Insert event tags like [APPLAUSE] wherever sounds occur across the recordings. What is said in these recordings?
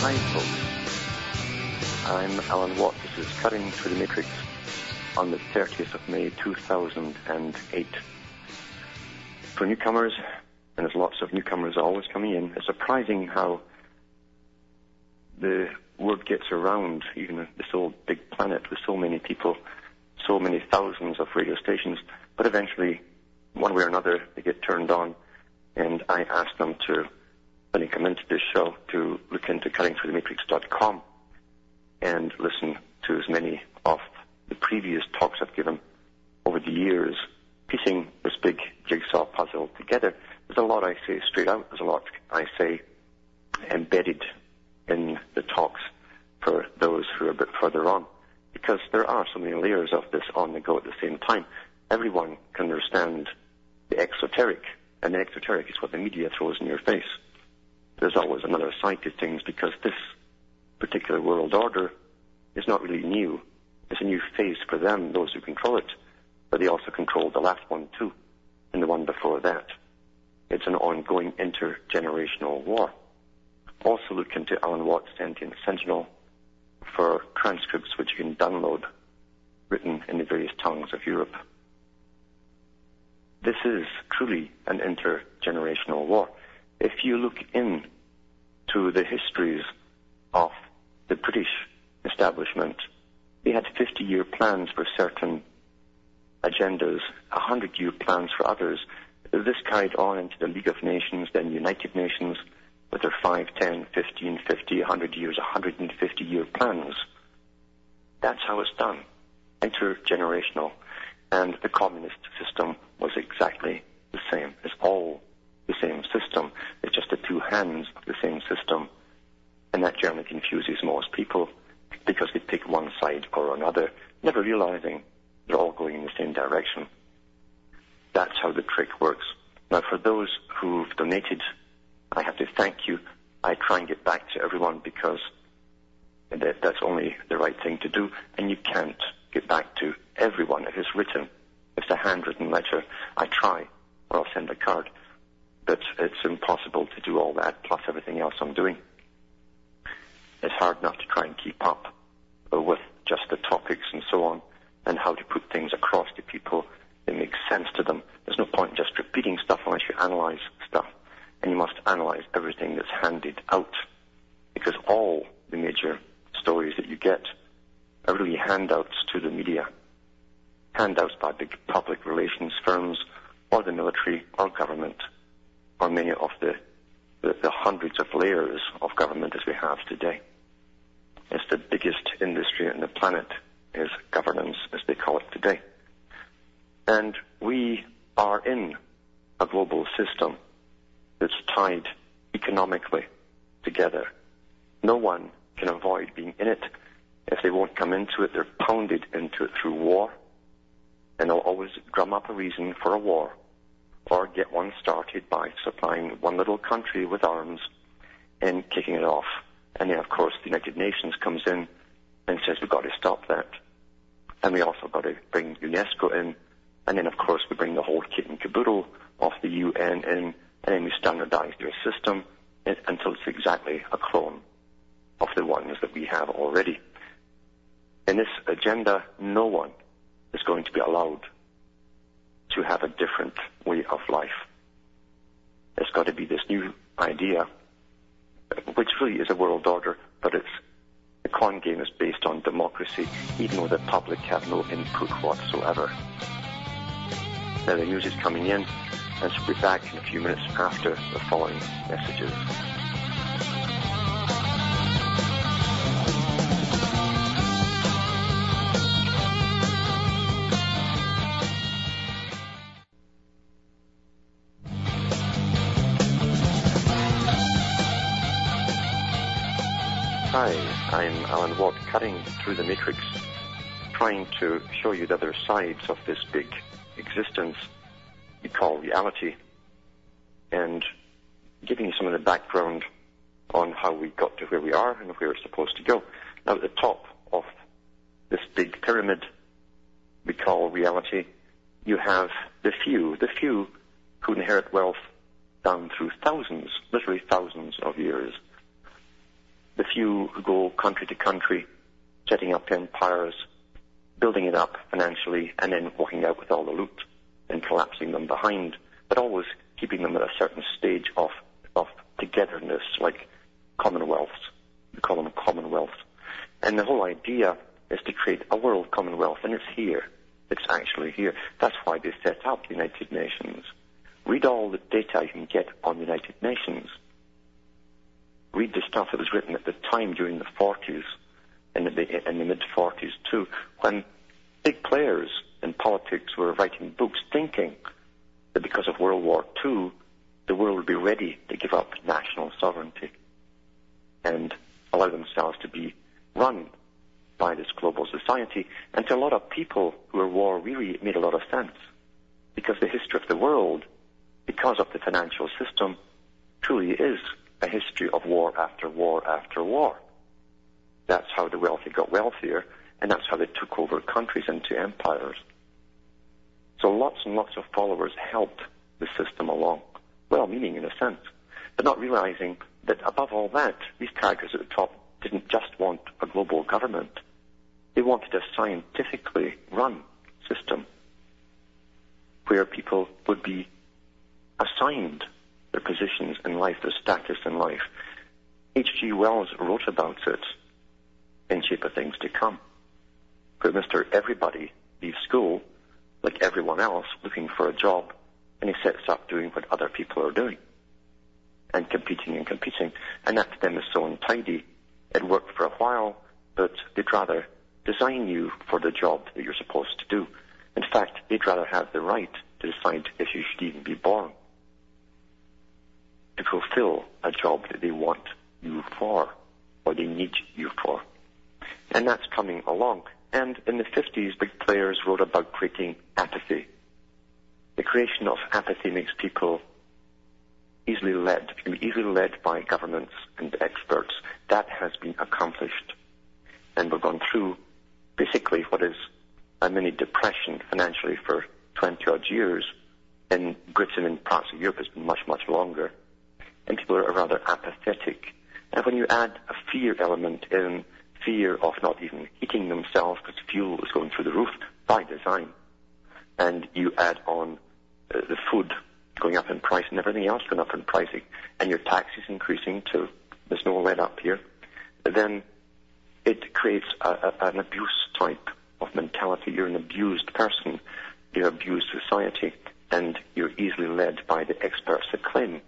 Hi, folks. I'm Alan Watt. This is Cutting Through the Matrix on the 30th of May 2008. For newcomers, and there's lots of newcomers always coming in, it's surprising how the word gets around, even this old big planet with so many people, so many thousands of radio stations, but eventually, one way or another, they get turned on, and I ask them to when you come into this show to look into cuttingthroughthematrix.com and listen to as many of the previous talks I've given over the years, piecing this big jigsaw puzzle together. There's a lot I say straight out. There's a lot I say embedded in the talks for those who are a bit further on. Because there are so many layers of this on the go at the same time. Everyone can understand the exoteric, and the exoteric is what the media throws in your face there's always another side to things because this particular world order is not really new. It's a new phase for them, those who control it, but they also control the last one too, and the one before that. It's an ongoing intergenerational war. Also look into Alan Watt's Sentient Sentinel for transcripts which you can download written in the various tongues of Europe. This is truly an intergenerational war if you look in to the histories of the British establishment, they had 50 year plans for certain agendas, 100 year plans for others. This carried on into the League of Nations, then United Nations, with their 5, 10, 15, 50, 100 years, 150 year plans. That's how it's done. Intergenerational. And the communist system was exactly the same. It's all the same system. It's just the two hands of the same system. And that generally confuses most people because they pick one side or another, never realizing they're all going in the same direction. That's how the trick works. Now, for those who've donated, I have to thank you. I try and get back to everyone because that's only the right thing to do, and you can't get back to everyone. If it's written, if it's a handwritten letter, I try, or I'll send a card but it's impossible to do all that plus everything else I'm doing. It's hard enough to try and keep up with just the topics and so on and how to put things across to people that make sense to them. There's no point in just repeating stuff unless you analyze stuff. And you must analyze everything that's handed out because all the major stories that you get are really handouts to the media. Handouts by big public relations firms or the military or government or many of the, the, the hundreds of layers of government as we have today. It's the biggest industry on the planet is governance, as they call it today. And we are in a global system that's tied economically together. No one can avoid being in it. If they won't come into it, they're pounded into it through war. And they'll always drum up a reason for a war or get one started by supplying one little country with arms and kicking it off. And then, of course, the United Nations comes in and says we've got to stop that. And we also got to bring UNESCO in. And then, of course, we bring the whole kit and caboodle of the UN in, and then we standardize their system until it's exactly a clone of the ones that we have already. In this agenda, no one is going to be allowed to have a different way of life. There's got to be this new idea, which really is a world order, but it's the con game is based on democracy, even though the public have no input whatsoever. Now the news is coming in, and we'll be back in a few minutes after the following messages. I'm Alan Watt, cutting through the matrix, trying to show you the other sides of this big existence we call reality, and giving you some of the background on how we got to where we are and where we're supposed to go. Now, at the top of this big pyramid we call reality, you have the few, the few who inherit wealth down through thousands, literally thousands of years. The few who go country to country, setting up empires, building it up financially, and then walking out with all the loot and collapsing them behind, but always keeping them at a certain stage of, of togetherness, like commonwealths. We call them commonwealths. And the whole idea is to create a world commonwealth, and it's here. It's actually here. That's why they set up the United Nations. Read all the data you can get on the United Nations. Read the stuff that was written at the time during the 40s and the, the mid 40s too, when big players in politics were writing books thinking that because of World War II, the world would be ready to give up national sovereignty and allow themselves to be run by this global society. And to a lot of people who are war weary, it made a lot of sense. Because the history of the world, because of the financial system, truly is a history of war after war after war. That's how the wealthy got wealthier, and that's how they took over countries into empires. So lots and lots of followers helped the system along, well-meaning in a sense, but not realizing that above all that, these characters at the top didn't just want a global government. They wanted a scientifically run system where people would be assigned their positions in life, their status in life. H.G. Wells wrote about it in Shape of Things to Come, But Mr. Everybody leaves school, like everyone else, looking for a job, and he sets up doing what other people are doing, and competing and competing. And that to them is so untidy. It worked for a while, but they'd rather design you for the job that you're supposed to do. In fact, they'd rather have the right to decide if you should even be born. To fulfill a job that they want you for, or they need you for. And that's coming along. And in the 50s, big players wrote about creating apathy. The creation of apathy makes people easily led, can be easily led by governments and experts. That has been accomplished. And we've gone through basically what is a mini depression financially for 20 odd years. In Britain and parts of Europe, it's been much, much longer. And people are rather apathetic. And when you add a fear element in, fear of not even heating themselves because fuel is going through the roof by design, and you add on uh, the food going up in price and everything else going up in pricing, and your taxes increasing too, there's no let up here, then it creates a, a, an abuse type of mentality. You're an abused person. You're abused society, and you're easily led by the experts that claim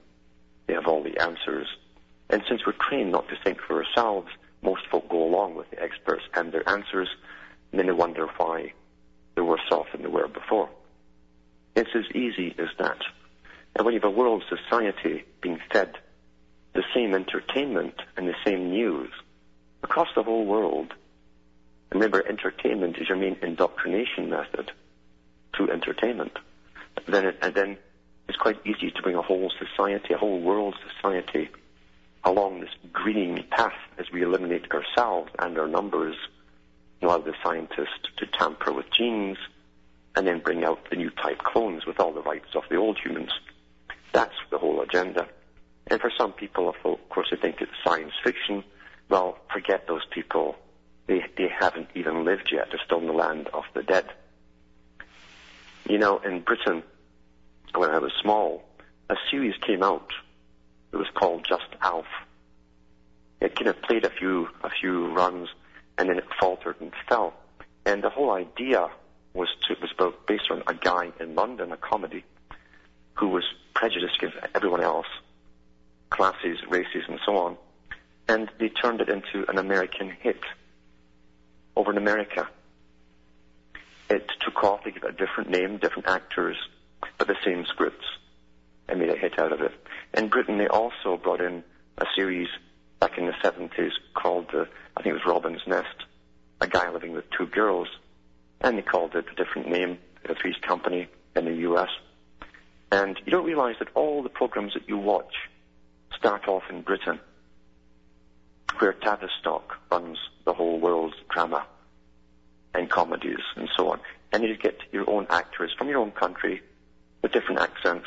they have all the answers. And since we're trained not to think for ourselves, most folk go along with the experts and their answers, and then they wonder why they're worse off than they were before. It's as easy as that. And when you have a world society being fed the same entertainment and the same news, across the whole world. Remember, entertainment is your main indoctrination method through entertainment. Then, it, and then it's quite easy to bring a whole society, a whole world society, along this greening path as we eliminate ourselves and our numbers, allow the scientists to tamper with genes, and then bring out the new type clones with all the rights of the old humans. That's the whole agenda. And for some people, of course, they think it's science fiction well, forget those people. They, they haven't even lived yet. They're still in the land of the dead. You know, in Britain, when I was small, a series came out. It was called Just Alf. It kind of played a few, a few runs and then it faltered and fell. And the whole idea was to, was about based on a guy in London, a comedy, who was prejudiced against everyone else, classes, races, and so on and they turned it into an American hit over in America. It took off, they gave it a different name, different actors, but the same scripts, and made a hit out of it. In Britain, they also brought in a series back in the 70s called, uh, I think it was Robin's Nest, a guy living with two girls, and they called it a different name for his company in the US. And you don't realize that all the programs that you watch start off in Britain, where Tavistock runs the whole world's drama and comedies and so on. And you get your own actors from your own country with different accents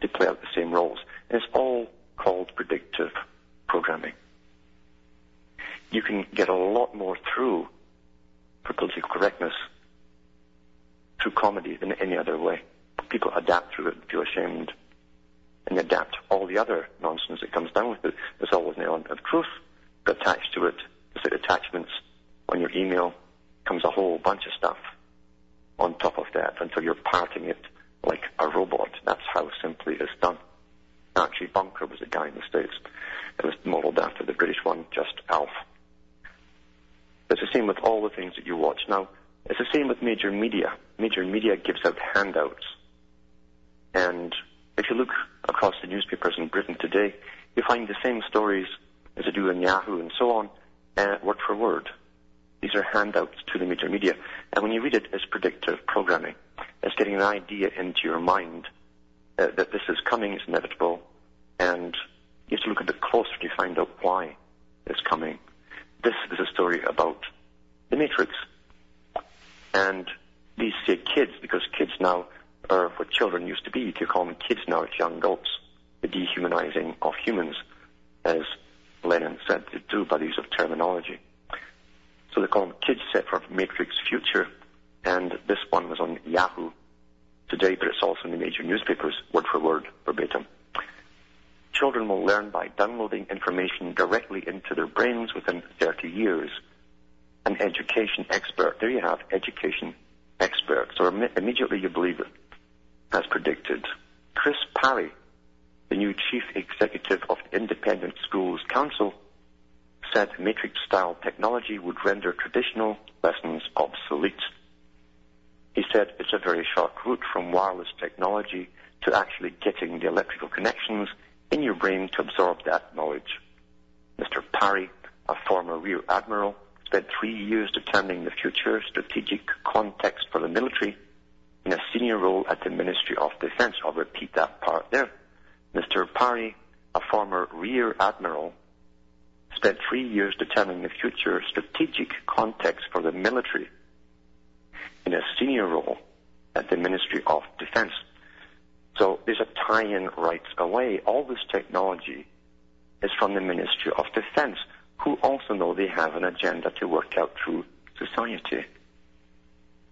to play out the same roles. And it's all called predictive programming. You can get a lot more through for political correctness through comedy than any other way. People adapt through it and feel ashamed and adapt all the other nonsense that comes down with it. There's always an element of truth attached to it. Just like attachments on your email comes a whole bunch of stuff on top of that until you're parting it like a robot. That's how simply it's done. Archie Bunker was a guy in the States. It was modeled after the British one, just Alf. It's the same with all the things that you watch. Now, it's the same with major media. Major media gives out handouts. And if you look across the newspapers in Britain today, you find the same stories as they do in Yahoo and so on, uh, word for word. These are handouts to the major media. And when you read it, it's predictive programming. It's getting an idea into your mind uh, that this is coming, it's inevitable, and you have to look a bit closer to find out why it's coming. This is a story about the Matrix. And these say kids because kids now are what children used to be. You call them kids now, it's young adults. The dehumanizing of humans, as Lenin said to do by the use of terminology. So they call them kids set for Matrix Future, and this one was on Yahoo today, but it's also in the major newspapers, word for word, verbatim. Children will learn by downloading information directly into their brains within 30 years. An education expert, there you have, education expert. So Im- immediately you believe it, as predicted. Chris Parry, the new chief executive of the Independent Schools Council, said matrix-style technology would render traditional lessons obsolete. He said it's a very short route from wireless technology to actually getting the electrical connections in your brain to absorb that knowledge. Mr. Parry, a former rear admiral, spent three years determining the future strategic context for the military in a senior role at the Ministry of Defense. I'll repeat that part there. Mr. Parry, a former rear admiral, spent three years determining the future strategic context for the military in a senior role at the Ministry of Defense. So there's a tie-in right away. All this technology is from the Ministry of Defense, who also know they have an agenda to work out through society.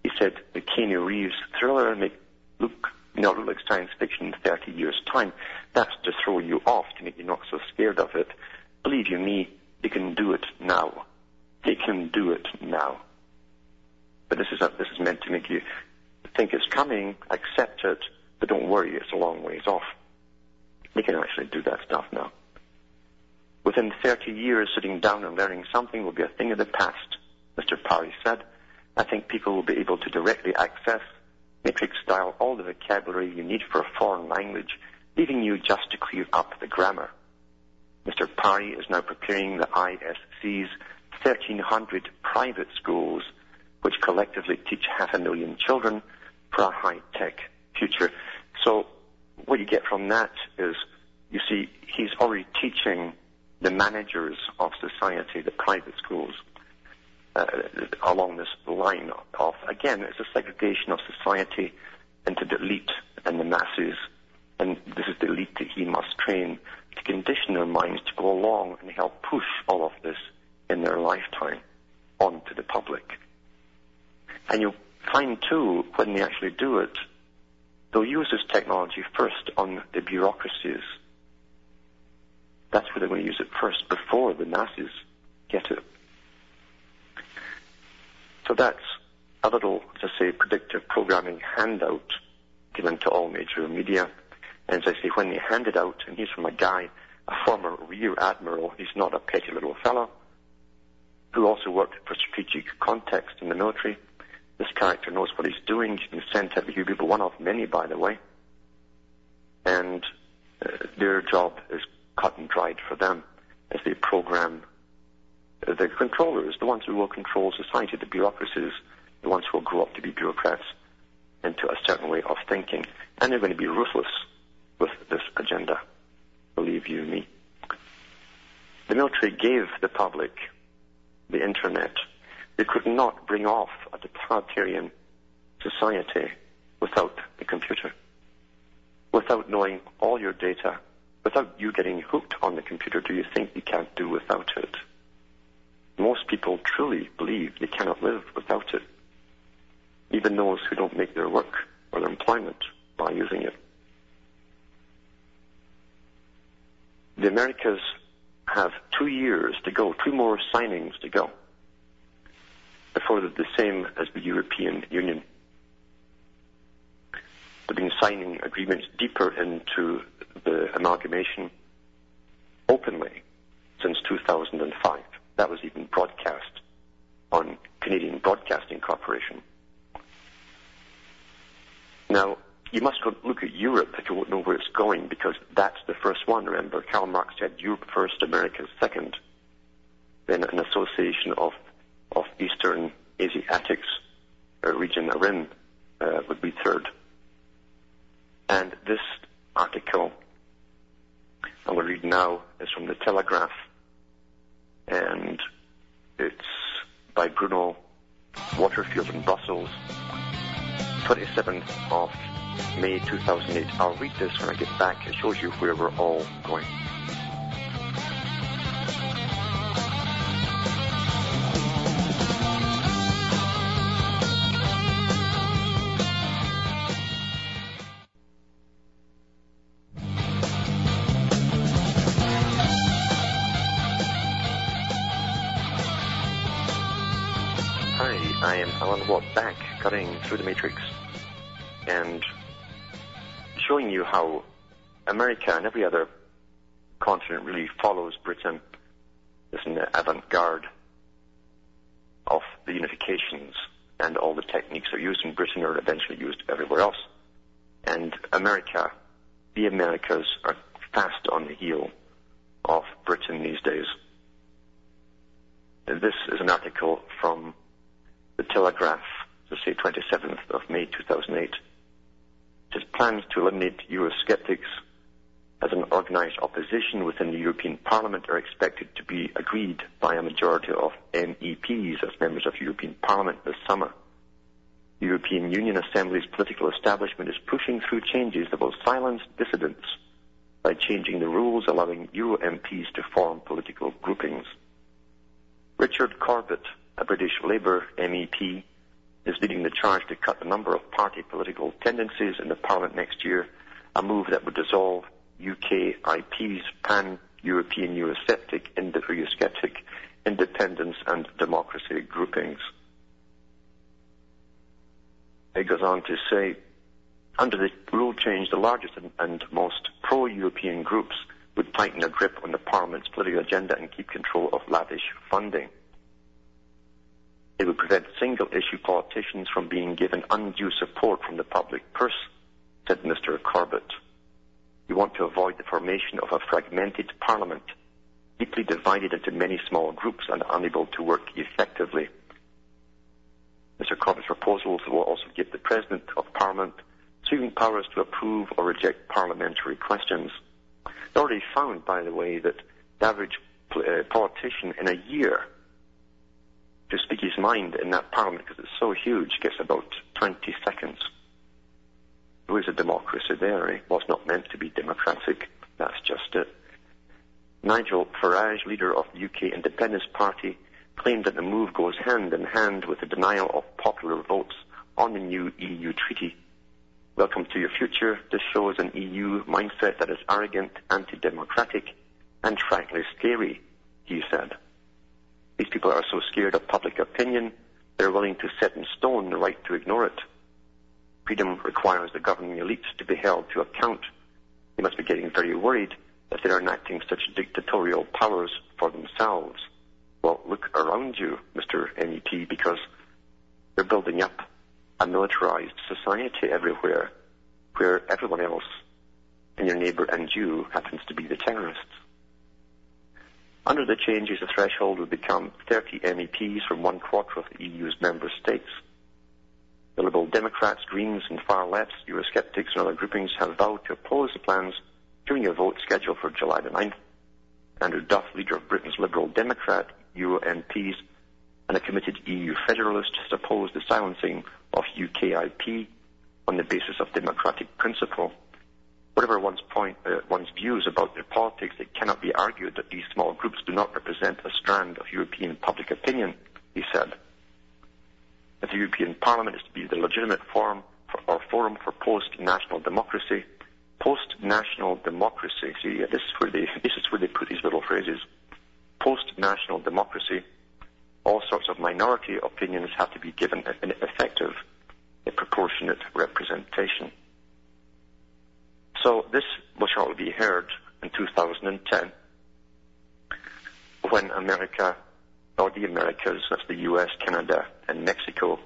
He said the Keanu Reeves thriller make look not look like science fiction in 30 years' time. That's to throw you off, to make you not so scared of it. Believe you me, they can do it now. They can do it now. But this is a, this is meant to make you think it's coming, accept it, but don't worry, it's a long ways off. They can actually do that stuff now. Within 30 years, sitting down and learning something will be a thing of the past, Mr. Parry said. I think people will be able to directly access matrix style all the vocabulary you need for a foreign language, leaving you just to clear up the grammar. Mr. Parry is now preparing the ISC's 1,300 private schools, which collectively teach half a million children for a high-tech future. So what you get from that is, you see, he's already teaching the managers of society, the private schools, uh, along this line of, again, it's a segregation of society into the elite and the masses. And this is the elite that he must train to condition their minds to go along and help push all of this in their lifetime onto the public. And you'll find too, when they actually do it, they'll use this technology first on the bureaucracies. That's where they're going to use it first before the masses get it. So that's a little, to say, predictive programming handout given to all major media. And as I say, when they hand it out, and he's from a guy, a former rear admiral, he's not a petty little fellow, who also worked for strategic context in the military. This character knows what he's doing. He's sent to people, one of many, by the way. And uh, their job is cut and dried for them. as they program the controllers, the ones who will control society, the bureaucracies, the ones who will grow up to be bureaucrats, into a certain way of thinking. And they're going to be ruthless with this agenda. Believe you me. The military gave the public the internet. They could not bring off a totalitarian society without the computer, without knowing all your data, without you getting hooked on the computer. Do you think you can't do without it? Most people truly believe they cannot live without it, even those who don't make their work or their employment by using it. The Americas have two years to go, two more signings to go, before the same as the European Union. They've been signing agreements deeper into the amalgamation openly since 2005. That was even broadcast on Canadian Broadcasting Corporation. Now, you must look at Europe if you want to know where it's going, because that's the first one. Remember, Karl Marx said Europe first, America second. Then an association of, of Eastern Asiatics, a region, a rim, uh, would be third. And this article going to read now is from the Telegraph, and it's by Bruno Waterfield in Brussels, 27th of May 2008. I'll read this when I get back. It shows you where we're all going. Through the matrix and showing you how America and every other continent really follows Britain as an avant-garde of the unifications and all the techniques that are used in Britain are eventually used everywhere else. And America, the Americas are fast on the heel of Britain these days. This is an article from the Telegraph, to say 27th of May 2008 its plans to eliminate Eurosceptics as an organised opposition within the European Parliament are expected to be agreed by a majority of MEPs as members of European Parliament this summer. The European Union Assembly's political establishment is pushing through changes that will silence dissidents by changing the rules allowing Euro MPs to form political groupings. Richard Corbett, a British Labour MEP, is leading the charge to cut the number of party political tendencies in the Parliament next year, a move that would dissolve UKIP's pan-European Eurosceptic, Eurosceptic independence and democracy groupings. It goes on to say, under the rule change, the largest and, and most pro-European groups would tighten their grip on the Parliament's political agenda and keep control of lavish funding. It would prevent single issue politicians from being given undue support from the public purse, said Mr. Corbett. We want to avoid the formation of a fragmented parliament, deeply divided into many small groups and unable to work effectively. Mr. Corbett's proposals will also give the President of Parliament sweeping powers to approve or reject parliamentary questions. They already found, by the way, that the average uh, politician in a year to speak his mind in that parliament because it's so huge gets about 20 seconds. There is a democracy there. Eh? Was not meant to be democratic. That's just it. Nigel Farage, leader of the UK Independence Party, claimed that the move goes hand in hand with the denial of popular votes on the new EU treaty. Welcome to your future. This shows an EU mindset that is arrogant, anti-democratic, and frankly scary, he said. These people are so scared of public opinion, they're willing to set in stone the right to ignore it. Freedom requires the governing elites to be held to account. They must be getting very worried that they're enacting such dictatorial powers for themselves. Well, look around you, Mr. MEP, because they're building up a militarized society everywhere where everyone else and your neighbor and you happens to be the terrorists. Under the changes, the threshold would become 30 MEPs from one quarter of the EU's member states. The Liberal Democrats, Greens, and far left, Eurosceptics, and other groupings have vowed to oppose the plans during a vote scheduled for July the 9th. Andrew Duff, leader of Britain's Liberal Democrat Euro MPs, and a committed EU federalist has opposed the silencing of UKIP on the basis of democratic principle. Whatever one's point, uh, one's views about their politics, it cannot be argued that these small groups do not represent a strand of European public opinion, he said. That the European Parliament is to be the legitimate forum for, or forum for post-national democracy. Post-national democracy. See, this is where they [LAUGHS] this is where they put these little phrases. Post-national democracy. All sorts of minority opinions have to be given an effective, a proportionate representation. So this will shortly be heard in 2010 when America, or the Americas, that's the US, Canada, and Mexico,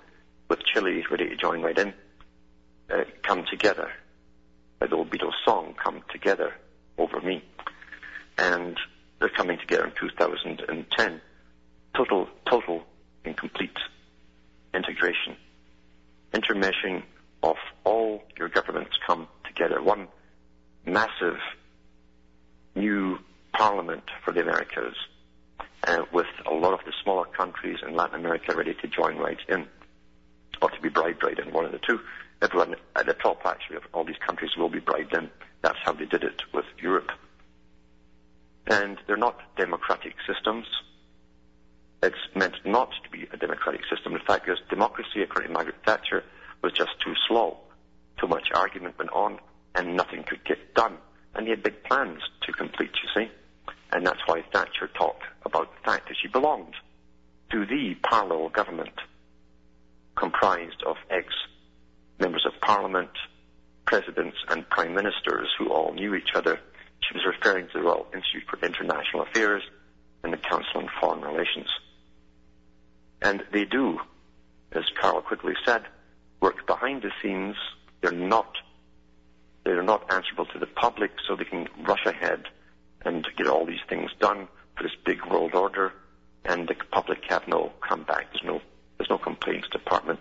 with Chile ready to join right in, uh, come together. The old Beatles song, Come Together Over Me. And they're coming together in 2010. Total, total and complete integration. Intermeshing of all your governments come together. One massive new parliament for the Americas, uh, with a lot of the smaller countries in Latin America ready to join right in, or to be bribed right in, one of the two. Everyone at the top, actually, of all these countries will be bribed in. That's how they did it with Europe. And they're not democratic systems. It's meant not to be a democratic system. In fact, because democracy, according to Margaret Thatcher, was just too slow. Too much argument went on and nothing could get done. And he had big plans to complete, you see. And that's why Thatcher talked about the fact that she belonged to the parallel government comprised of ex-members of parliament, presidents and prime ministers who all knew each other. She was referring to the Royal Institute for International Affairs and the Council on Foreign Relations. And they do, as Carroll Quigley said, work behind the scenes. They're not they're not answerable to the public, so they can rush ahead and get all these things done for this big world order, and the public have no comeback. There's no there's no complaints department.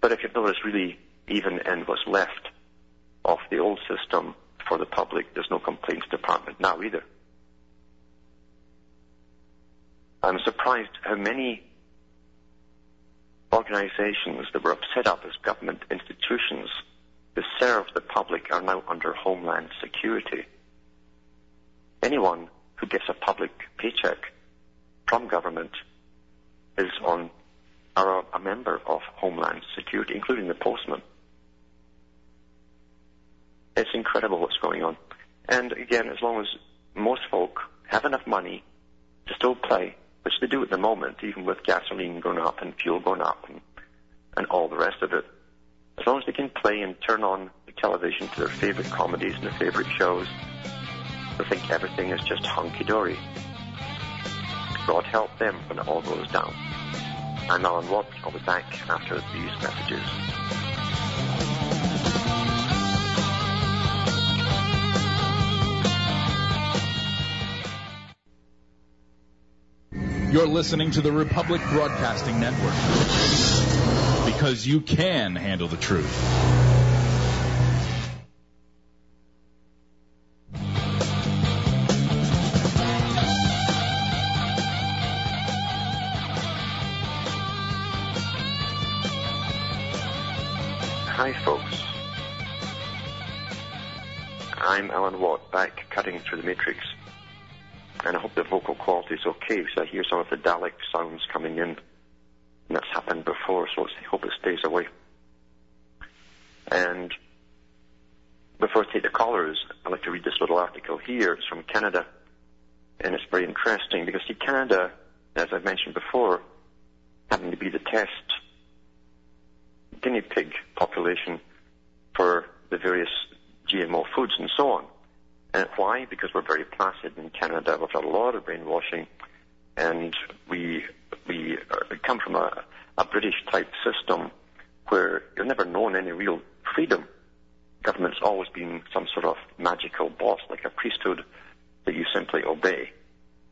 But if you notice, really, even in what's left of the old system for the public, there's no complaints department now either. I'm surprised how many organizations that were set up as government institutions to serve the public are now under Homeland Security. Anyone who gets a public paycheck from government is on are a member of Homeland Security, including the postman. It's incredible what's going on. And again, as long as most folk have enough money to still play, which they do at the moment, even with gasoline going up and fuel going up and, and all the rest of it, as long as they can play and turn on the television to their favorite comedies and their favorite shows, they think everything is just hunky-dory. God help them when it all goes down. I'm Alan Watt. I'll be back after these messages. You're listening to the Republic Broadcasting Network because you can handle the truth. Hi, folks. I'm Alan Watt, back cutting through the matrix. And I hope the vocal quality is okay because I hear some of the Dalek sounds coming in. And that's happened before, so let's hope it stays away. And before I take the callers, I'd like to read this little article here. It's from Canada. And it's very interesting because see, Canada, as I've mentioned before, happened to be the test guinea pig population for the various GMO foods and so on. And why? Because we're very placid in Canada. We've got a lot of brainwashing, and we we come from a, a British type system where you've never known any real freedom. Government's always been some sort of magical boss, like a priesthood that you simply obey.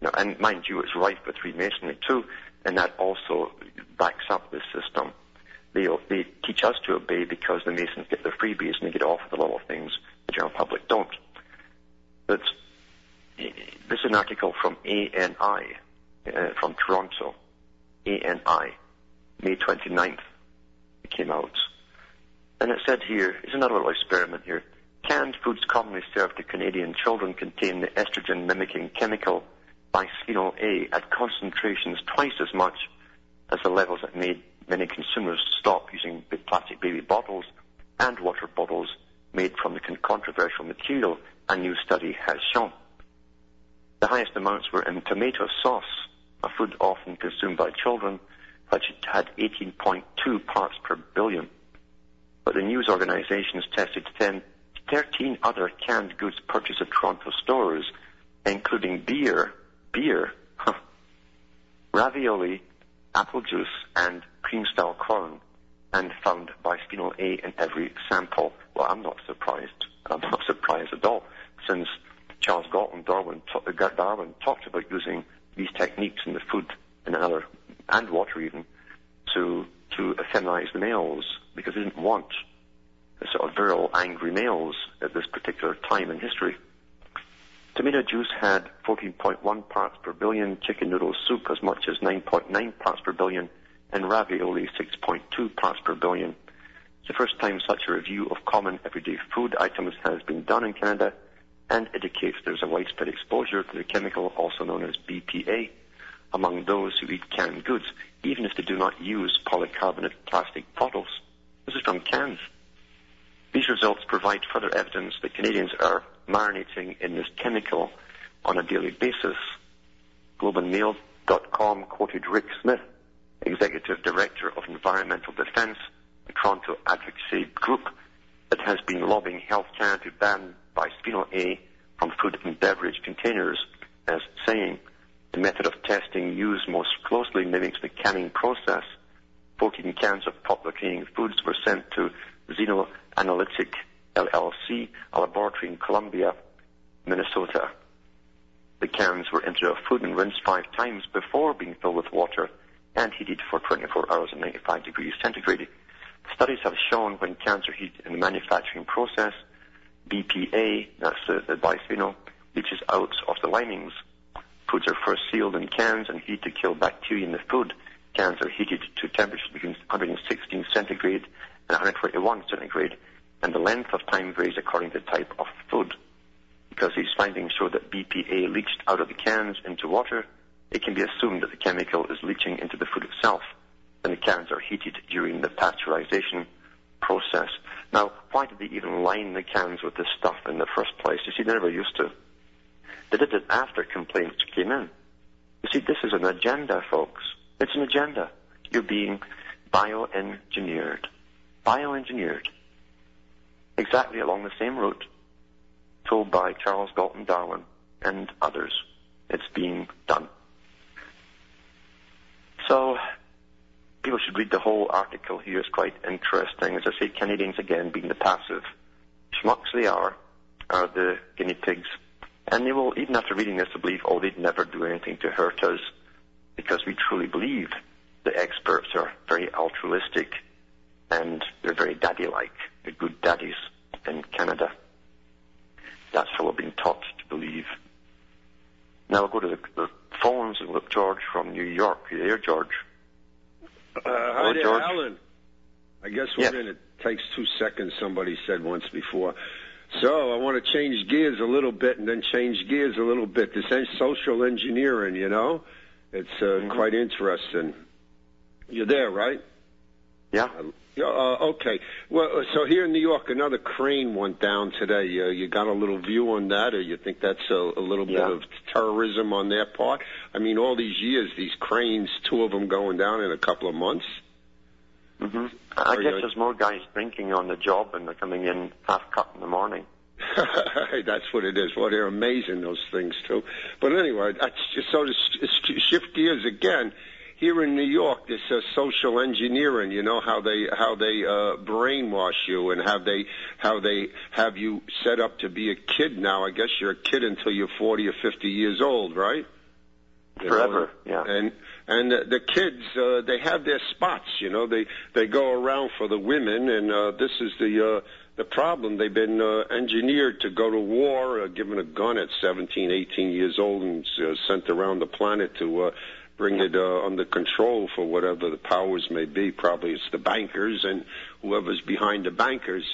Now, and mind you, it's rife with Freemasonry too, and that also backs up this system. They, they teach us to obey because the Masons get their freebies and they get off with the little things the general public don't. But this is an article from ANI, uh, from Toronto. ANI, May 29th, it came out. And it said here, it's another little experiment here. Canned foods commonly served to Canadian children contain the estrogen mimicking chemical bisphenol A at concentrations twice as much as the levels that made many consumers stop using big plastic baby bottles and water bottles made from the controversial material a new study has shown. The highest amounts were in tomato sauce, a food often consumed by children, which had 18.2 parts per billion. But the news organizations tested 10, 13 other canned goods purchased at Toronto stores, including beer, beer, ravioli, apple juice, and cream-style corn, and found bisphenol A in every sample. Well, I'm not surprised. I'm not [LAUGHS] surprised at all, since Charles Galton Darwin, Darwin talked about using these techniques in the food and another and water even to feminize the males because they didn't want sort of virile, angry males at this particular time in history. Tomato juice had 14.1 parts per billion, chicken noodle soup as much as 9.9 parts per billion, and ravioli 6.2 parts per billion. It's the first time such a review of common everyday food items has been done in Canada, and indicates there's a widespread exposure to the chemical also known as BPA among those who eat canned goods, even if they do not use polycarbonate plastic bottles. This is from cans. These results provide further evidence that Canadians are marinating in this chemical on a daily basis. GlobeandMail.com quoted Rick Smith, Executive Director of Environmental Defence, the Toronto Advocacy Group that has been lobbying Health Canada to ban bisphenol A from food and beverage containers as saying the method of testing used most closely mimics the canning process. 14 cans of popular Canadian foods were sent to Xeno Analytic LLC, a laboratory in Columbia, Minnesota. The cans were entered a food and rinsed five times before being filled with water and heated for 24 hours at 95 degrees centigrade. Studies have shown when cans are heated in the manufacturing process, BPA, that's the, the bisphenol, leaches out of the linings. Foods are first sealed in cans and heated to kill bacteria in the food. Cans are heated to temperatures between 116 centigrade and 121 centigrade, and the length of time varies according to the type of food. Because these findings show that BPA leached out of the cans into water, it can be assumed that the chemical is leaching into the food itself, and the cans are heated during the pasteurization process. Now, why did they even line the cans with this stuff in the first place? You see, they never used to. They did it after complaints came in. You see, this is an agenda, folks. It's an agenda. You're being bioengineered. Bioengineered. Exactly along the same route told by Charles Galton Darwin and others. It's being done. So, people should read the whole article here. It's quite interesting. As I say, Canadians again being the passive schmucks they are, are the guinea pigs. And they will, even after reading this, believe, oh, they'd never do anything to hurt us because we truly believe the experts are very altruistic and they're very daddy-like. They're good daddies in Canada. That's how we're being taught to believe. Now we'll go to the, the phones and look George from New York. Are you there, George? Uh, hi Hello, there, George. Alan. I guess we're Yes. in. It takes two seconds. Somebody said once before. So I want to change gears a little bit and then change gears a little bit. This social engineering, you know, it's uh, Mhm. quite interesting. You're there, right? Yeah. Yeah, uh, okay. Well, uh, so here in New York, another crane went down today. Uh, you got a little view on that, or you think that's a, a little Yeah. bit of terrorism on their part? I mean, all these years, these cranes, two of them going down in a couple of months. Hmm I guess there's more guys drinking on the job and they're coming in half cut in the morning. [LAUGHS] That's what it is. Well, they're amazing those things too. But anyway, that's just so to sh- sh- shift gears again. Here in New York, this uh, social engineering. You know how they how they uh, brainwash you and how they how they have you set up to be a kid. Now, I guess you're a kid until you're 40 or 50 years old, right? you Forever, know? yeah. And and uh, the kids, uh, they have their spots. You know, they they go around for the women, and uh, this is the uh, the problem. They've been uh, engineered to go to war, uh, given a gun at 17, 18 years old, and uh, sent around the planet to. Uh, Bring it uh, under control for whatever the powers may be. Probably it's the bankers and whoever's behind the bankers,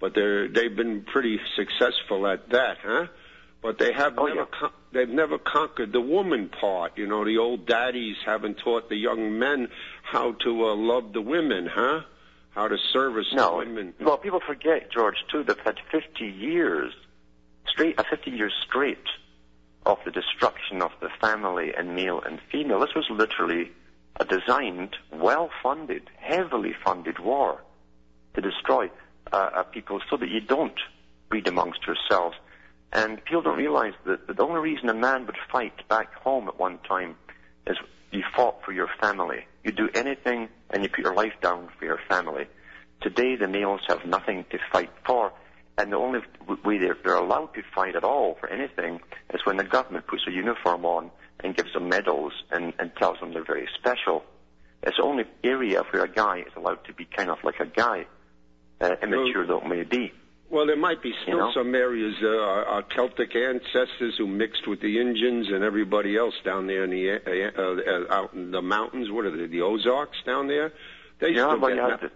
but they're they've been pretty successful at that, huh? But they have Oh, never yeah. They've never conquered the woman part. You know, the old daddies haven't taught the young men how to uh, love the women, huh? How to service No. the women. Well, people forget, George, too, they've had 50 years, straight, a 50 years straight of the destruction of the family and male and female. This was literally a designed, well-funded, heavily funded war to destroy uh, uh, people so that you don't breed amongst yourselves. And people don't realize that the only reason a man would fight back home at one time is you fought for your family. You do anything and you put your life down for your family. Today, the males have nothing to fight for, and the only way they're, they're allowed to fight at all for anything is when the government puts a uniform on and gives them medals and, and tells them they're very special. It's the only area where a guy is allowed to be kind of like a guy, uh, immature though it may be. Well, there might be still You know? some areas, uh, our, our Celtic ancestors who mixed with the Indians and everybody else down there in the uh, uh, out in the mountains. What are they? The Ozarks down there. They Yeah, still well, get you ma- to,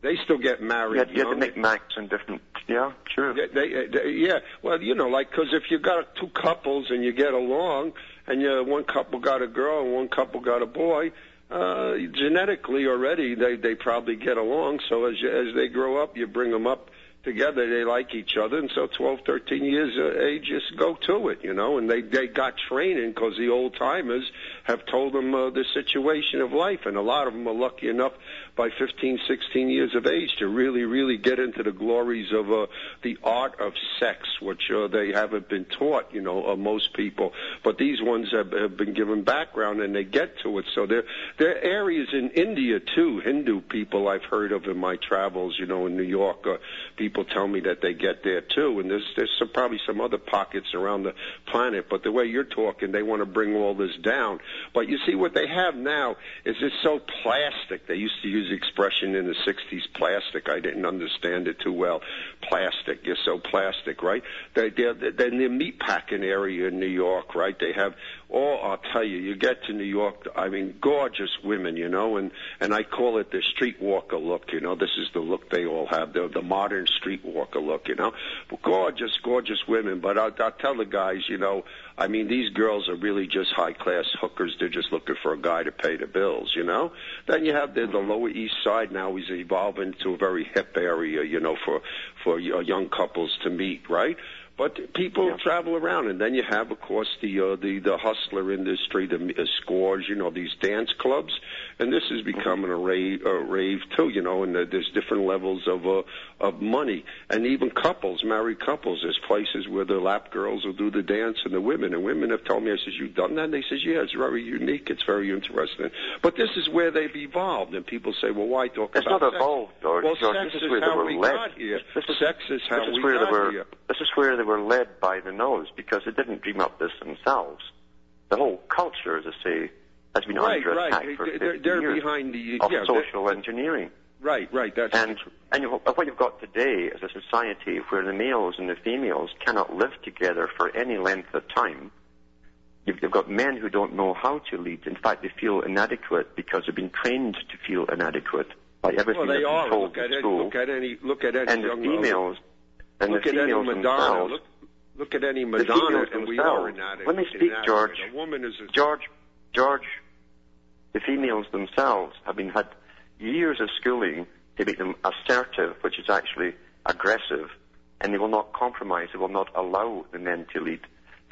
they still get married. had, you had to make max and different, yeah, true. Yeah, they, they, yeah, well, you know, like because if you got two couples and you get along, and you, one couple got a girl and one couple got a boy, uh, genetically already they they probably get along. So as you, as they grow up, you bring them up together. They like each other, and so 12, 13 years of age, just go to it, you know. And they they got training because the old timers have told them uh, the situation of life, and a lot of them are lucky enough by 15, 16 years of age to really, really get into the glories of uh, the art of sex, which uh, they haven't been taught, you know, uh, most people. But these ones have, have been given background and they get to it. So there, there are areas in India too, Hindu people I've heard of in my travels, you know, in New York. Uh, people tell me that they get there too, and there's there's some, probably some other pockets around the planet. But the way you're talking, they want to bring all this down. But you see, what they have now is it's so plastic. They used to use the expression in the '60s, plastic. I didn't understand it too well. Plastic, you're so plastic, right? They, they're, they're in the meatpacking area in New York, right? They have all. I'll tell you, you get to New York. I mean, gorgeous women, you know, and and I call it the streetwalker look. You know, this is the look they all have. The the modern streetwalker look, you know. Gorgeous, gorgeous women. But I'll, I'll tell the guys, you know, I mean, these girls are really just high class hookers. They're just looking for a guy to pay the bills, you know. Then you have the, the Lower East Side now is evolving to a very hip area, you know, for for young couples to meet, right? But people Yeah. travel around, and then you have, of course, the uh, the the hustler industry, the uh, scores, you know, these dance clubs, and this is becoming a rave, a rave too, you know. And uh, there's different levels of uh, of money, and even couples, married couples. There's places where the lap girls will do the dance, and the women, and women have told me, I says, you've done that? And they says, yeah, it's very unique, it's very interesting. But this is where they've evolved, and people say, well, why talk It's about not sex? evolved, George. Well, George, sex this is is where they how were we led. got here. This is- sex is how this is we where got were. here. This is where they were led by the nose because they didn't dream up this themselves. The whole culture, as I say, has been Right, under right. attack for They're- 50 they're years behind the- of yeah, social engineering. Right, right. That's And and you, what you've got today is a society where the males and the females cannot live together for any length of time. You've, you've got men who don't know how to lead. In fact, they feel inadequate because they've been trained to feel inadequate by everything well, they they've are. been told Look at any. school. Look at any. Look at any and the young females and Look the at any females Madonna. Look, look at any the Madonna, females and we are inadequate. Let me speak. George. A woman is a George, George, the females themselves have been had years of schooling to make them assertive, which is actually aggressive, and they will not compromise. They will not allow the men to lead.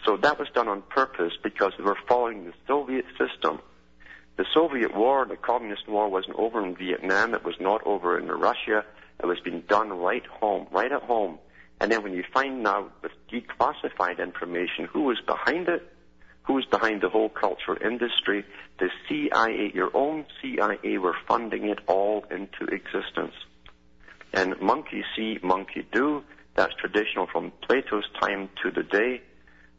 So that was done on purpose because they were following the Soviet system. The Soviet war, the Communist war, wasn't over in Vietnam. It was not over in Russia. It was being done right home, right at home. And then when you find now with declassified information who was behind it, who was behind the whole cultural industry, the CIA, your own CIA were funding it all into existence. And monkey see, monkey do. That's traditional from Plato's time to the day.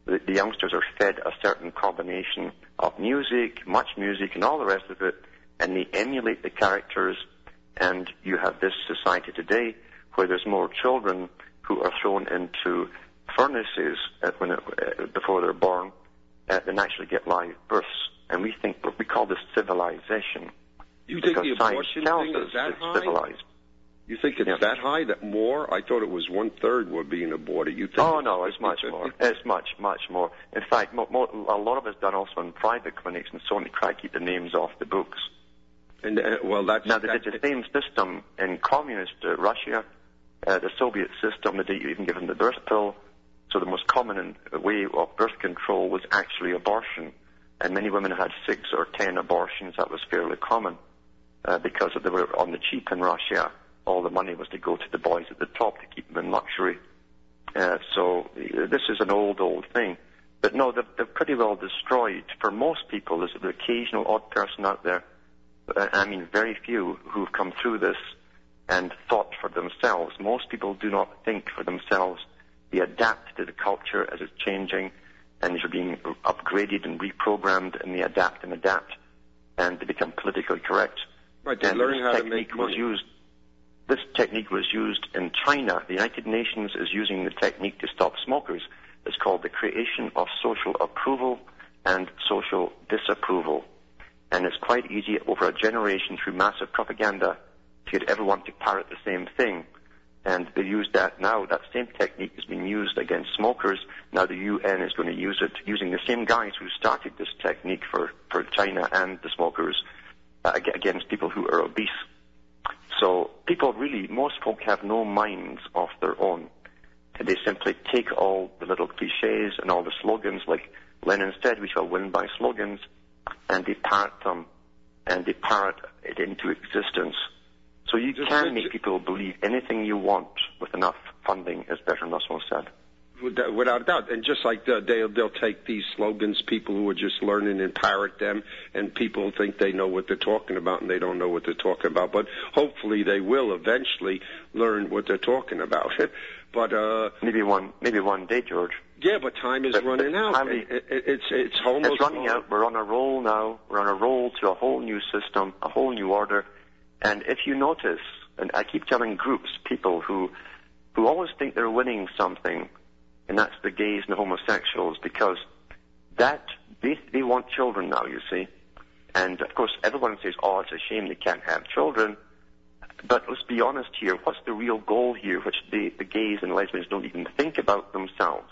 the youngsters are fed a certain combination of music, much music, and all the rest of it, and they emulate the characters. And you have this society today where there's more children who are thrown into furnaces uh, when it, uh, before they're born uh, than actually get live births. And we think we call this civilization. You think the science abortion tells thing us is that it's high? civilized. You think it's Yeah. that high? That more? I thought it was one third were being aborted. You think? Oh no, it's much more. It's much, much more. In fact, a lot of it's done also in private clinics and so on to try to keep the names off the books. And uh, well, that's Now, they did the same system in communist uh, Russia, uh, the Soviet system. They didn't even give them the birth pill. So the most common way of birth control was actually abortion, and many women had six or ten abortions. That was fairly common uh, because they were on the cheap in Russia. All the money was to go to the boys at the top to keep them in luxury. Uh, so uh, this is an old, old thing. But no, they're, they're pretty well destroyed. For most people, there's the occasional odd person out there uh, I mean, very few who've come through this and thought for themselves. Most people do not think for themselves. They adapt to the culture as it's changing, and they're being upgraded and reprogrammed, and they adapt and adapt, and they become politically correct. right. They and learn how to technique make was used. This technique was used in China. The United Nations is using the technique to stop smokers. It's called the creation of social approval and social disapproval. And it's quite easy over a generation through massive propaganda to get everyone to parrot the same thing. And they use that now. That same technique is being used against smokers. Now the UN is going to use it using the same guys who started this technique for, for China and the smokers uh, against people who are obese. So people really, most folk have no minds of their own. They simply take all the little cliches and all the slogans, like Lenin said, we shall win by slogans, and they parrot them, and they parrot it into existence. So you Just can make people believe anything you want with enough funding, as Bertrand Russell said. Without without a doubt, and just like the, they'll they'll take these slogans, people who are just learning and pirate them, and people think they know what they're talking about, and they don't know what they're talking about. But hopefully, they will eventually learn what they're talking about. [LAUGHS] but uh, Maybe one, maybe one day, George. yeah, but time is But- running but out. It, it, it's it's almost It's running out. We're on a roll now. We're on a roll to a whole new system, a whole new order. And if you notice, and I keep telling groups, people who who always think they're winning something, and that's the gays and the homosexuals, because that they they want children now. You see, and of course everyone says, "Oh, it's a shame they can't have children." But let's be honest here. What's the real goal here, which the, the gays and lesbians don't even think about themselves?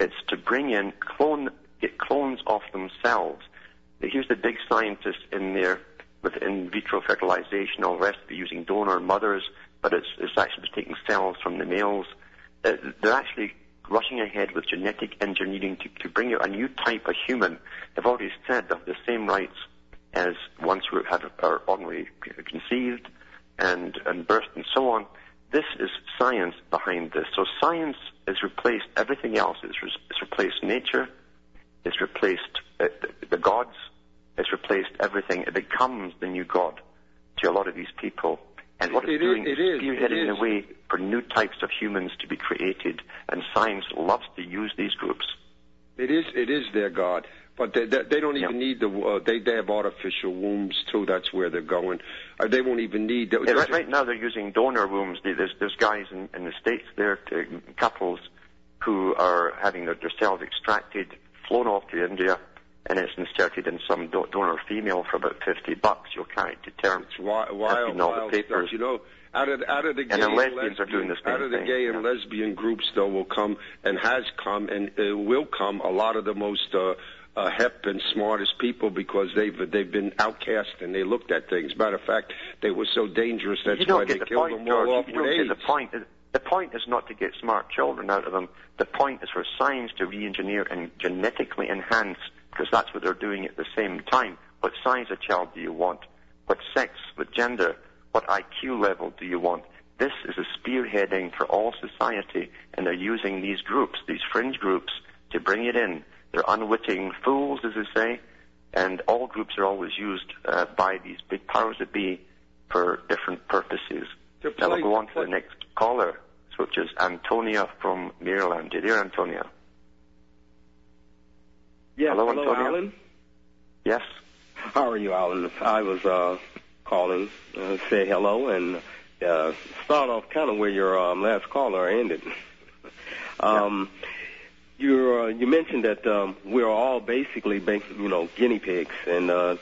It's to bring in clone, get clones of themselves. Here's the big scientists in there with in vitro fertilization, rest of using donor mothers, but it's, it's actually taking cells from the males. Uh, they're actually rushing ahead with genetic engineering to, to bring out a new type of human. They've already said they have the same rights as ones who have, are ordinarily conceived and, and birthed and so on. This is science behind this. So science has replaced everything else. It's, re- it's replaced nature. It's replaced uh, the, the gods. It's replaced everything. It becomes the new god to a lot of these people. And what It it's is- doing it is spearheading it is. the way for new types of humans to be created. And science loves to use these groups. It is it is their God, but they they, they don't even Yeah. need the uh, they they have artificial wombs too. That's where they're going. Uh, they won't even need. The, Yeah, right, right now they're using donor wombs. There's, there's guys in, in the States there, to, couples, who are having their, their cells extracted, flown off to India, and it's inserted in some do- donor female for about 50 bucks. You'll carry it to term. Wild, wild, been all the wild papers. stuff. You know, out of out of the gay And lesbians are doing lesbian- the same out of the thing, gay and yeah. lesbian groups, though, will come and has come and uh, will come a lot of the most uh, uh, hep and smartest people because they've they've been outcast and they looked at things. Matter of fact, they were so dangerous that's you why they the killed point, them George. all off you with AIDS. the point. The point is not to get smart children out of them. The point is for science to re-engineer and genetically enhance, because that's what they're doing at the same time. What size of child do you want? What sex? What gender? What IQ level do you want? This is a spearheading for all society, and they're using these groups, these fringe groups, to bring it in. They're unwitting fools, as they say, and all groups are always used uh, by these big powers that be for different purposes. Now we'll go on to play- the next caller, which is Antonia from Maryland. You there, Antonia? Yes, Hello, hello, Antonio. Alan. Yes. How are you, Alan? I was uh, calling uh, say hello and uh, start off kind of where your um, last caller ended. um, you uh, you mentioned that um, we're all basically, ba- you know, guinea pigs, and uh,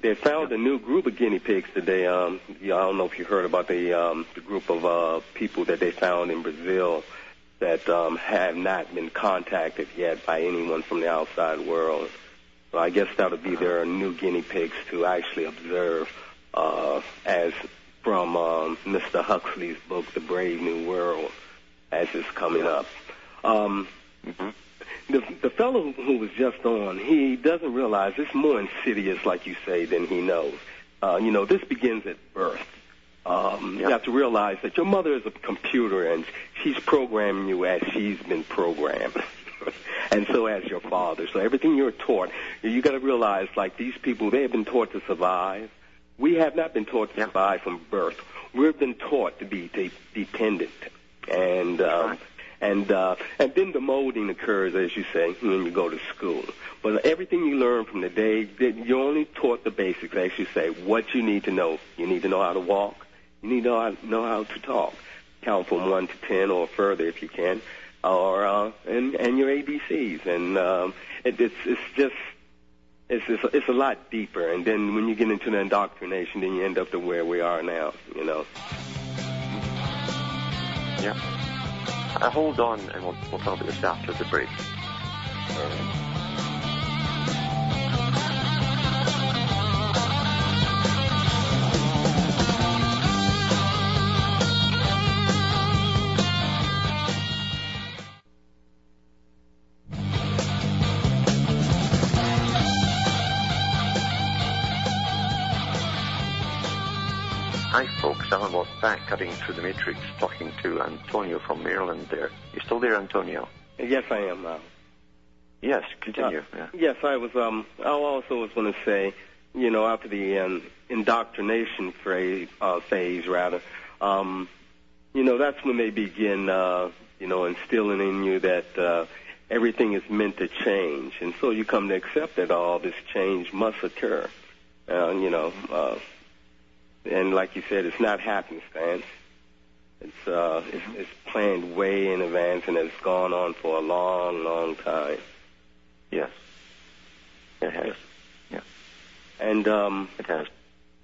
they found a new group of guinea pigs today. Um, yeah, I don't know if you heard about the um, the group of uh, people that they found in Brazil that um, have not been contacted yet by anyone from the outside world. So I guess that'll be their new guinea pigs to actually observe, uh, as from um, Mr. Huxley's book, The Brave New World, as it's coming up. Um, hmm the the fellow who was just on, he doesn't realize it's more insidious, like you say, than he knows. Uh, you know, this begins at birth. Um, You have to realize that your mother is a computer and she's programming you as she's been programmed. [LAUGHS] and so has your father. So everything you're taught, you got to realize, like these people, they have been taught to survive. We have not been taught to survive from birth. We've been taught to be de- dependent. And um, and uh, and then the molding occurs, as you say, when you go to school. But everything you learn from the day, you're only taught the basics, as you say, what you need to know. You need to know how to walk. You need to know how, know how to talk. Count from one to ten or further if you can, or uh, and and your ABCs. And um, it, it's it's just it's, it's it's a lot deeper. And then when you get into the indoctrination, then you end up to where we are now. You know. Yeah. Uh, hold on, and we'll, we'll talk about this after the break. Hi, back, cutting through the matrix, talking to Antonio from Maryland there. You still there, Antonio? Yes, I am now. Yes, continue. Uh, yeah. Yes, I was. Um, I also was going to say, you know, after the um, indoctrination phase, uh, phase rather, um, you know, that's when they begin, uh, you know, instilling in you that uh, everything is meant to change, and so you come to accept that all this change must occur. Uh, you know, uh, and like you said, it's not happenstance. It's uh, it's, it's planned way in advance, and it's gone on for a long, long time. Yes. It has. Yeah, and um, It has.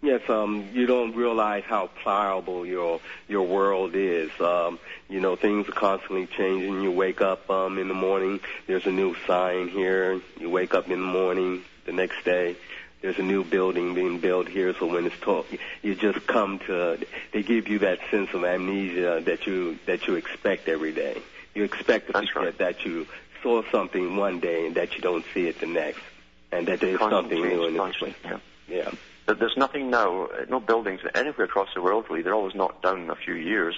yes, um, you don't realize how pliable your your world is. Um, you know, things are constantly changing. You wake up um, in the morning, there's a new sign here. You wake up in the morning the next day. There's a new building being built here, so when it's taught, you just come to. They give you that sense of amnesia that you that you expect every day. You expect to That's forget right. that you saw something one day and that you don't see it the next, and that there's Constant something new in change, this place. Yeah. Yeah. But there's nothing now, no buildings anywhere across the world really. They're always knocked down in a few years.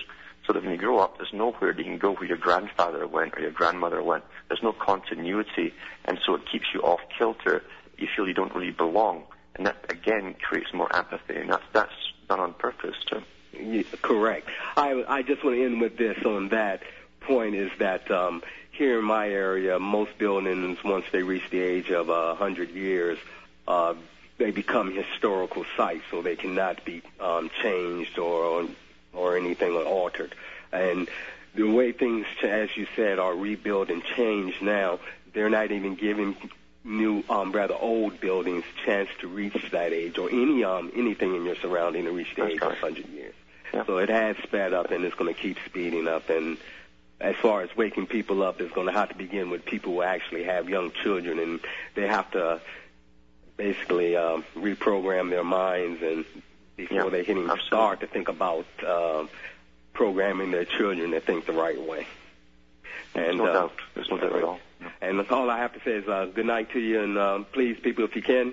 So that when you grow up, there's nowhere you can go where your grandfather went or your grandmother went. There's no continuity, and so it keeps you off kilter. You feel you don't really belong, and that again creates more apathy, and that's that's done on purpose too. Yeah, correct. I I just want to end with this on that point is that um, here in my area, most buildings once they reach the age of uh, hundred years, uh, they become historical sites, so they cannot be um, changed or or anything altered. And the way things, as you said, are rebuilt and changed now, they're not even giving new, um, rather old buildings chance to reach that age or any um anything in your surrounding to reach the That's age right. of 100 years. Yeah. So it has sped up and it's going to keep speeding up. And as far as waking people up, it's going to have to begin with people who actually have young children and they have to basically um, reprogram their minds and before Yeah, they hitting absolutely. start to think about um, programming their children to think the right way. And no uh, doubt. There's no doubt at all. No. and that's all I have to say is uh, good night to you, and um, please, people, if you can,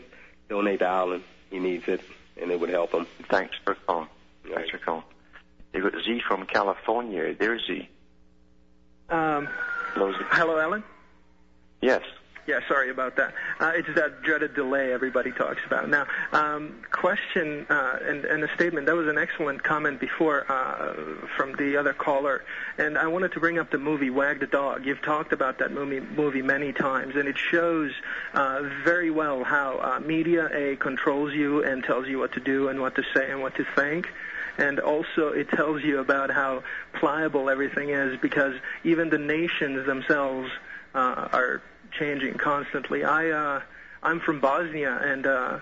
donate to Alan. He needs it, and it would help him. Thanks for calling. Thanks for calling. You've got Z from California. There's Z. Um, Hello, Z. hello, Alan. Yes. Yeah, sorry about that. Uh, it's that dreaded delay everybody talks about. Now, um, question uh, and, and a statement. That was an excellent comment before uh, from the other caller, and I wanted to bring up the movie Wag the Dog. You've talked about that movie movie many times, and it shows uh, very well how uh, media a controls you and tells you what to do and what to say and what to think and also it tells you about how pliable everything is because even the nations themselves uh, are changing constantly. I uh, I'm from Bosnia and uh,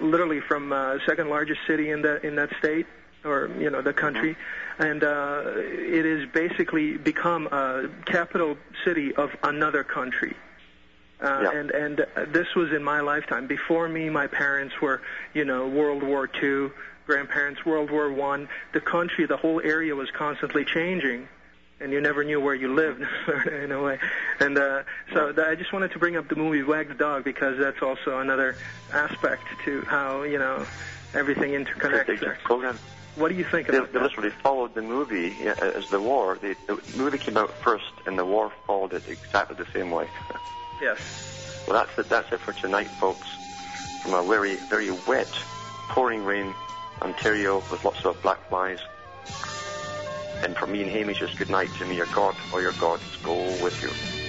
literally from uh, second largest city in that in that state or you know the country, mm-hmm. and uh, it has basically become a capital city of another country. Uh, yeah. And and this was in my lifetime. Before me, my parents were, you know, World War II, grandparents, World War One. The country, the whole area was constantly changing and you never knew where you lived [LAUGHS] in a way. And uh, so I just wanted to bring up the movie Wag the Dog because that's also another aspect to how you know everything interconnects. Program. What do you think they, about they that? literally followed the movie as the war. the movie came out first, and the war followed it exactly the same way. [LAUGHS] yes. Well, that's it. That's it for tonight, folks. From a very, very wet, pouring rain, Ontario, with lots of black flies. And from me and Hamish, just good night to me. Your God or your gods go with you.